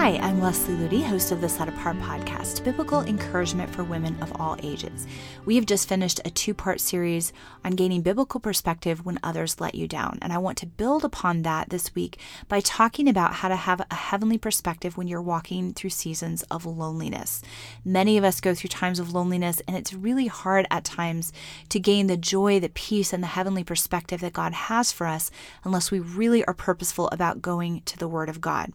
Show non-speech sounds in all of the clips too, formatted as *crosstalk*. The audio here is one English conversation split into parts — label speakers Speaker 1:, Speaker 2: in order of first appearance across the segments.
Speaker 1: Hi, I'm Leslie Ludy, host of the Set Apart podcast, biblical encouragement for women of all ages. We have just finished a two part series on gaining biblical perspective when others let you down. And I want to build upon that this week by talking about how to have a heavenly perspective when you're walking through seasons of loneliness. Many of us go through times of loneliness, and it's really hard at times to gain the joy, the peace, and the heavenly perspective that God has for us unless we really are purposeful about going to the Word of God.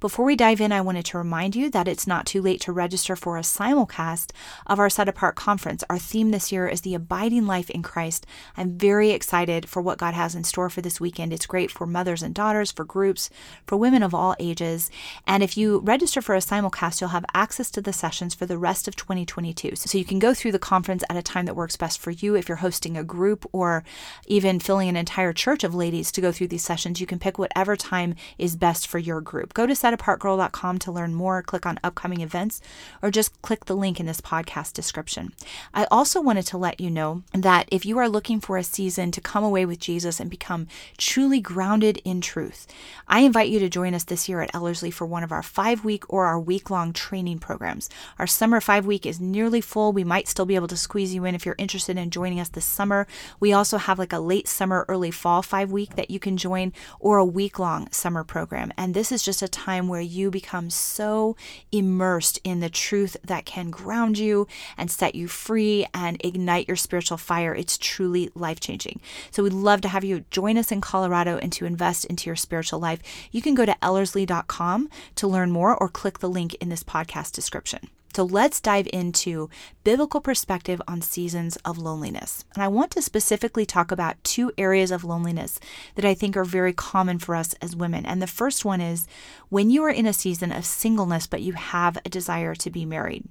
Speaker 1: Before we dive in, I wanted to remind you that it's not too late to register for a simulcast of our Set Apart conference. Our theme this year is the abiding life in Christ. I'm very excited for what God has in store for this weekend. It's great for mothers and daughters, for groups, for women of all ages. And if you register for a simulcast, you'll have access to the sessions for the rest of 2022. So you can go through the conference at a time that works best for you. If you're hosting a group or even filling an entire church of ladies to go through these sessions, you can pick whatever time is best for your group. Go to setapartgirl.com to learn more, click on upcoming events, or just click the link in this podcast description. I also wanted to let you know that if you are looking for a season to come away with Jesus and become truly grounded in truth, I invite you to join us this year at Ellerslie for one of our five week or our week long training programs. Our summer five week is nearly full. We might still be able to squeeze you in if you're interested in joining us this summer. We also have like a late summer, early fall five week that you can join, or a week long summer program. And this is just a time where you become so immersed in the truth that can ground you and set you free and ignite your spiritual fire. It's truly life changing. So we'd love to have you join us in Colorado and to invest into your spiritual life. You can go to ellerslie.com to learn more or click the link in this podcast description. So let's dive into biblical perspective on seasons of loneliness. And I want to specifically talk about two areas of loneliness that I think are very common for us as women. And the first one is when you are in a season of singleness, but you have a desire to be married.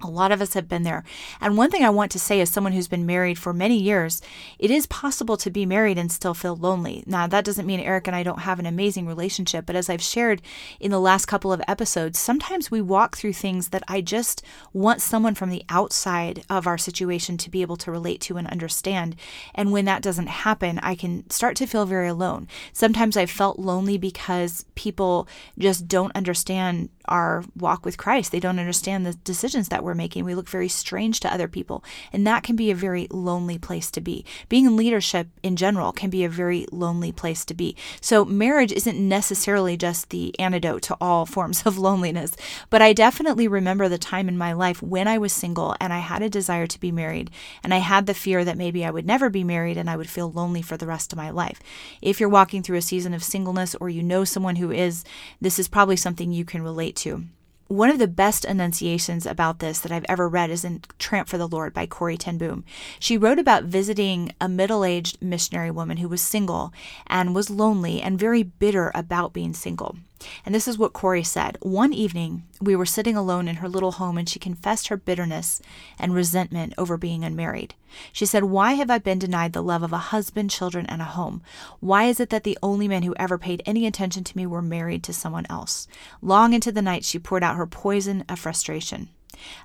Speaker 1: A lot of us have been there. And one thing I want to say as someone who's been married for many years, it is possible to be married and still feel lonely. Now, that doesn't mean Eric and I don't have an amazing relationship, but as I've shared in the last couple of episodes, sometimes we walk through things that I just want someone from the outside of our situation to be able to relate to and understand. And when that doesn't happen, I can start to feel very alone. Sometimes I've felt lonely because people just don't understand our walk with Christ. They don't understand the decisions that we're making. We look very strange to other people. And that can be a very lonely place to be. Being in leadership in general can be a very lonely place to be. So, marriage isn't necessarily just the antidote to all *laughs* forms of loneliness. But I definitely remember the time in my life when I was single and I had a desire to be married. And I had the fear that maybe I would never be married and I would feel lonely for the rest of my life. If you're walking through a season of singleness or you know someone who is, this is probably something you can relate to. One of the best enunciations about this that I've ever read is in Tramp for the Lord by Corrie ten Boom. She wrote about visiting a middle aged missionary woman who was single and was lonely and very bitter about being single. And this is what Corrie said. One evening, we were sitting alone in her little home, and she confessed her bitterness and resentment over being unmarried. She said, Why have I been denied the love of a husband, children, and a home? Why is it that the only men who ever paid any attention to me were married to someone else? Long into the night, she poured out her poison of frustration.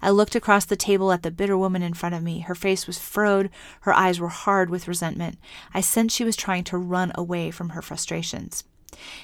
Speaker 1: I looked across the table at the bitter woman in front of me. Her face was furrowed, her eyes were hard with resentment. I sensed she was trying to run away from her frustrations.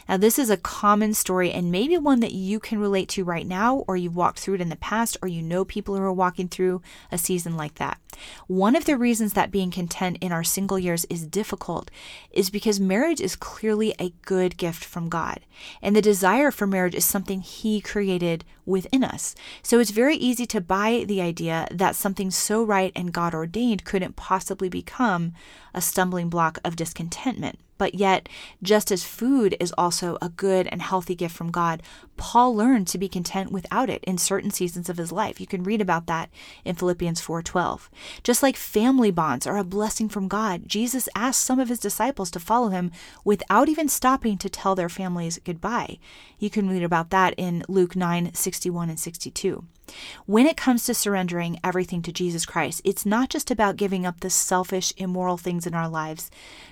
Speaker 1: Now, this is a common story and maybe one that you can relate to right now, or you've walked through it in the past, or you know people who are walking through a season like that. One of the reasons that being content in our single years is difficult is because marriage is clearly a good gift from God. And the desire for marriage is something He created within us. So it's very easy to buy the idea that something so right and God ordained couldn't possibly become a stumbling block of discontentment. But yet, just as food is also a good and healthy gift from God, Paul learned to be content without it in certain seasons of his life. You can read about that in Philippians 4:12. Just like family bonds are a blessing from God, Jesus asked some of his disciples to follow him without even stopping to tell their families goodbye. You can read about that in Luke 9:61 and 62. When it comes to surrendering everything to Jesus Christ, it's not just about giving up the selfish, immoral things in our lives,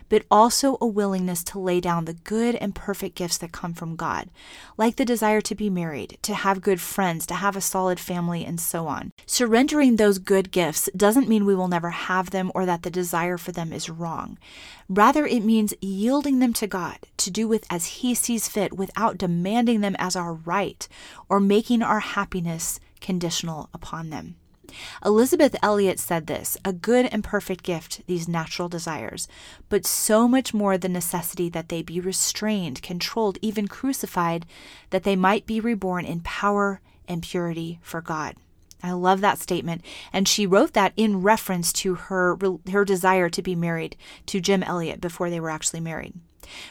Speaker 1: but also a willingness to lay down the good and perfect gifts that come from God, like the desire to be married, to have good friends, to have a solid family, and so on. Surrendering those good gifts doesn't mean we will never have them or that the desire for them is wrong. Rather, it means yielding them to God to do with as He sees fit without demanding them as our right or making our happiness conditional upon them. Elisabeth Elliot said this a good and perfect gift, these natural desires, but so much more the necessity that they be restrained, controlled, even crucified, that they might be reborn in power and purity for God. I love that statement. And she wrote that in reference to her, her desire to be married to Jim Elliot before they were actually married.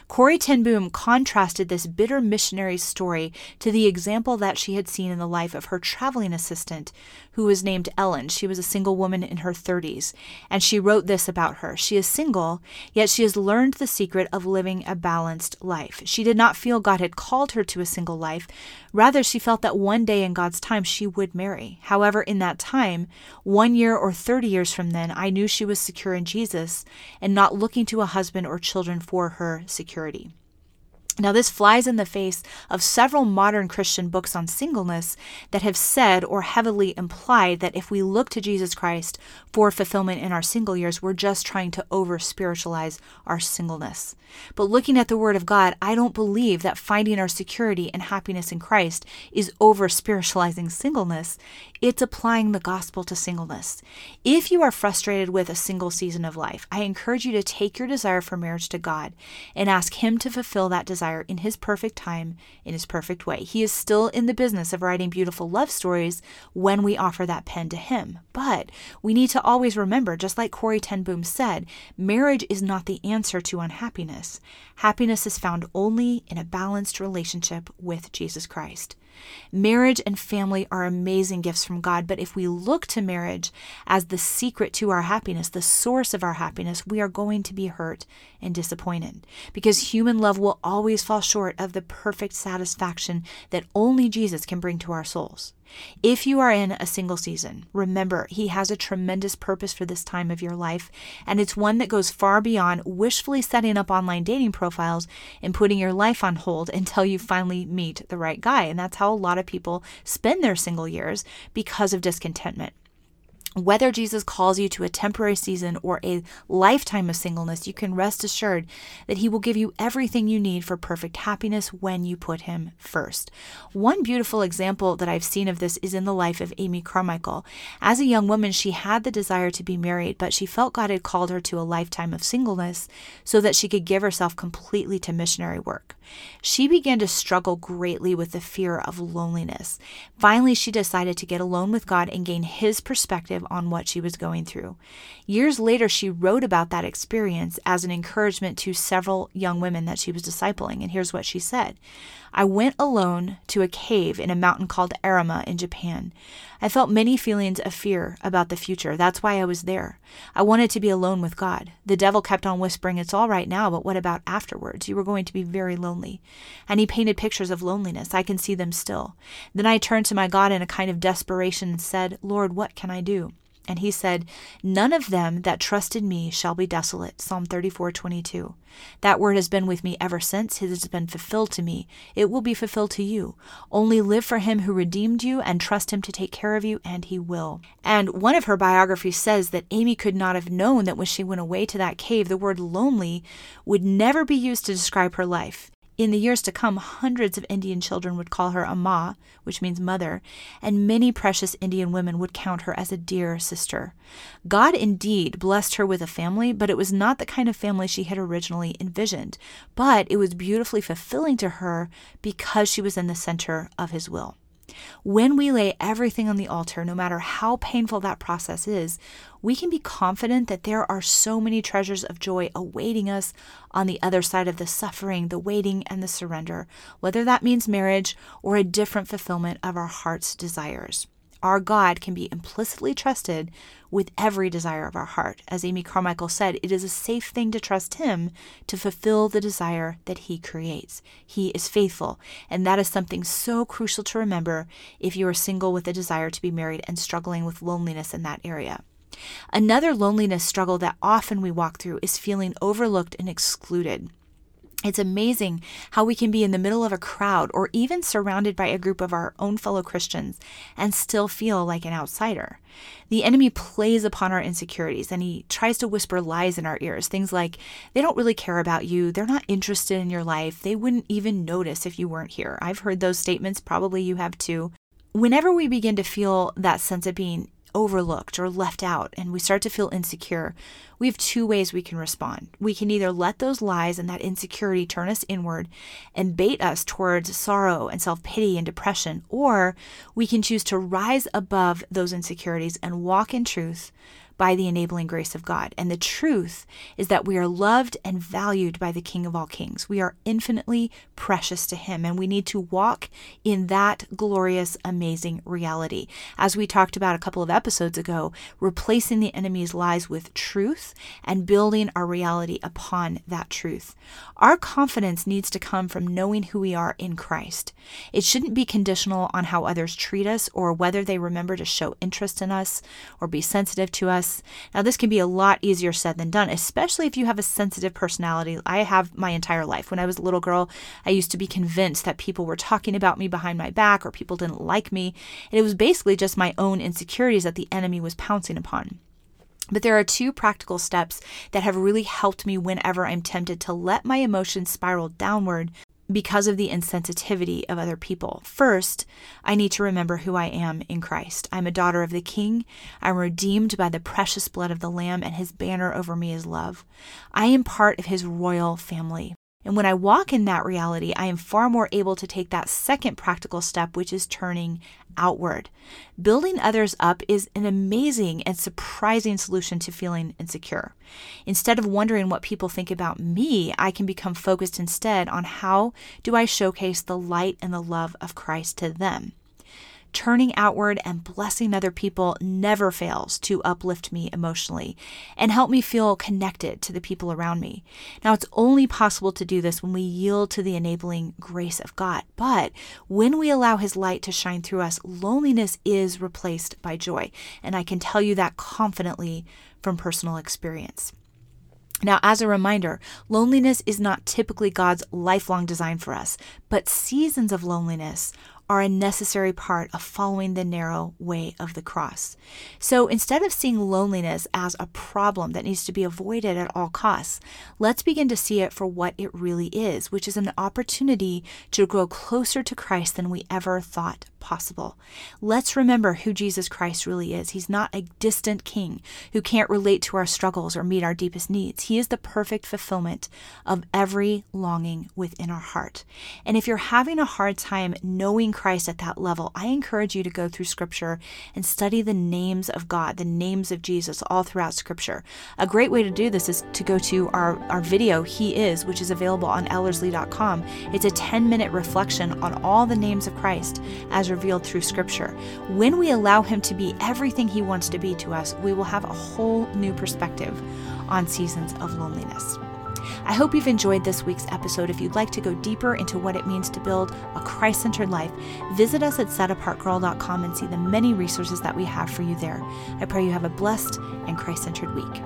Speaker 1: Corrie ten Boom contrasted this bitter missionary story to the example that she had seen in the life of her traveling assistant, who was named Ellen. She was a single woman in her 30s, and she wrote this about her. She is single, yet she has learned the secret of living a balanced life. She did not feel God had called her to a single life. Rather, she felt that one day in God's time she would marry. However, in that time, one year or 30 years from then, I knew she was secure in Jesus and not looking to a husband or children for her security. Now, this flies in the face of several modern Christian books on singleness that have said or heavily implied that if we look to Jesus Christ for fulfillment in our single years, we're just trying to over spiritualize our singleness. But looking at the Word of God, I don't believe that finding our security and happiness in Christ is over spiritualizing singleness. It's applying the gospel to singleness. If you are frustrated with a single season of life, I encourage you to take your desire for marriage to God and ask Him to fulfill that desire desire in His perfect time, in His perfect way. He is still in the business of writing beautiful love stories when we offer that pen to Him. But we need to always remember, just like Corrie ten Boom said, marriage is not the answer to unhappiness. Happiness is found only in a balanced relationship with Jesus Christ. Marriage and family are amazing gifts from God, but if we look to marriage as the secret to our happiness, the source of our happiness, we are going to be hurt and disappointed because human love will always fall short of the perfect satisfaction that only Jesus can bring to our souls. If you are in a single season, remember He has a tremendous purpose for this time of your life, and it's one that goes far beyond wishfully setting up online dating profiles and putting your life on hold until you finally meet the right guy. And that's how a lot of people spend their single years because of discontentment. Whether Jesus calls you to a temporary season or a lifetime of singleness, you can rest assured that He will give you everything you need for perfect happiness when you put Him first. One beautiful example that I've seen of this is in the life of Amy Carmichael. As a young woman, she had the desire to be married, but she felt God had called her to a lifetime of singleness so that she could give herself completely to missionary work. She began to struggle greatly with the fear of loneliness. Finally, she decided to get alone with God and gain His perspective on what she was going through. Years later, she wrote about that experience as an encouragement to several young women that she was discipling. And here's what she said I went alone to a cave in a mountain called Arima in Japan. I felt many feelings of fear about the future. That's why I was there. I wanted to be alone with God. The devil kept on whispering, It's all right now, but what about afterwards? You were going to be very lonely. And he painted pictures of loneliness. I can see them still. Then I turned to my God in a kind of desperation and said, Lord, what can I do? And he said, None of them that trust in me shall be desolate. Psalm 34 22. That word has been with me ever since. It has been fulfilled to me. It will be fulfilled to you. Only live for him who redeemed you and trust him to take care of you, and he will. And one of her biographies says that Amy could not have known that when she went away to that cave, the word lonely would never be used to describe her life. In the years to come, hundreds of Indian children would call her Amma, which means mother, and many precious Indian women would count her as a dear sister. God indeed blessed her with a family, but it was not the kind of family she had originally envisioned. But it was beautifully fulfilling to her because she was in the center of His will. When we lay everything on the altar, no matter how painful that process is, we can be confident that there are so many treasures of joy awaiting us on the other side of the suffering, the waiting, and the surrender, whether that means marriage or a different fulfillment of our heart's desires. Our God can be implicitly trusted with every desire of our heart. As Amy Carmichael said, it is a safe thing to trust Him to fulfill the desire that He creates. He is faithful, and that is something so crucial to remember if you are single with a desire to be married and struggling with loneliness in that area. Another loneliness struggle that often we walk through is feeling overlooked and excluded. It's amazing how we can be in the middle of a crowd or even surrounded by a group of our own fellow Christians and still feel like an outsider. The enemy plays upon our insecurities and he tries to whisper lies in our ears. Things like, they don't really care about you, they're not interested in your life, they wouldn't even notice if you weren't here. I've heard those statements, probably you have too. Whenever we begin to feel that sense of being overlooked or left out and we start to feel insecure, we have two ways we can respond. We can either let those lies and that insecurity turn us inward and bait us towards sorrow and self pity and depression, or we can choose to rise above those insecurities and walk in truth by the enabling grace of God. And the truth is that we are loved and valued by the King of all kings. We are infinitely precious to Him, and we need to walk in that glorious, amazing reality. As we talked about a couple of episodes ago, replacing the enemy's lies with truth and building our reality upon that truth. Our confidence needs to come from knowing who we are in Christ. It shouldn't be conditional on how others treat us or whether they remember to show interest in us or be sensitive to us this. Now, this can be a lot easier said than done, especially if you have a sensitive personality. I have my entire life. When I was a little girl, I used to be convinced that people were talking about me behind my back or people didn't like me. And it was basically just my own insecurities that the enemy was pouncing upon. But there are two practical steps that have really helped me whenever I'm tempted to let my emotions spiral downward because of the insensitivity of other people. First, I need to remember who I am in Christ. I'm a daughter of the King. I'm redeemed by the precious blood of the Lamb, and his banner over me is love. I am part of his royal family. And when I walk in that reality, I am far more able to take that second practical step, which is turning outward. Building others up is an amazing and surprising solution to feeling insecure. Instead of wondering what people think about me, I can become focused instead on how do I showcase the light and the love of Christ to them turning outward and blessing other people never fails to uplift me emotionally and help me feel connected to the people around me. Now, it's only possible to do this when we yield to the enabling grace of God. But when we allow His light to shine through us, loneliness is replaced by joy. And I can tell you that confidently from personal experience. Now, as a reminder, loneliness is not typically God's lifelong design for us, but seasons of loneliness are a necessary part of following the narrow way of the cross. So instead of seeing loneliness as a problem that needs to be avoided at all costs, let's begin to see it for what it really is, which is an opportunity to grow closer to Christ than we ever thought possible. Let's remember who Jesus Christ really is. He's not a distant king who can't relate to our struggles or meet our deepest needs. He is the perfect fulfillment of every longing within our heart. And if you're having a hard time knowing Christ at that level, I encourage you to go through scripture and study the names of God, the names of Jesus all throughout scripture. A great way to do this is to go to our, our video, He Is, which is available on ellerslie.com. It's a 10 minute reflection on all the names of Christ as revealed through scripture. When we allow Him to be everything He wants to be to us, we will have a whole new perspective on seasons of loneliness. I hope you've enjoyed this week's episode. If you'd like to go deeper into what it means to build a Christ centered life, visit us at setapartgirl.com and see the many resources that we have for you there. I pray you have a blessed and Christ centered week.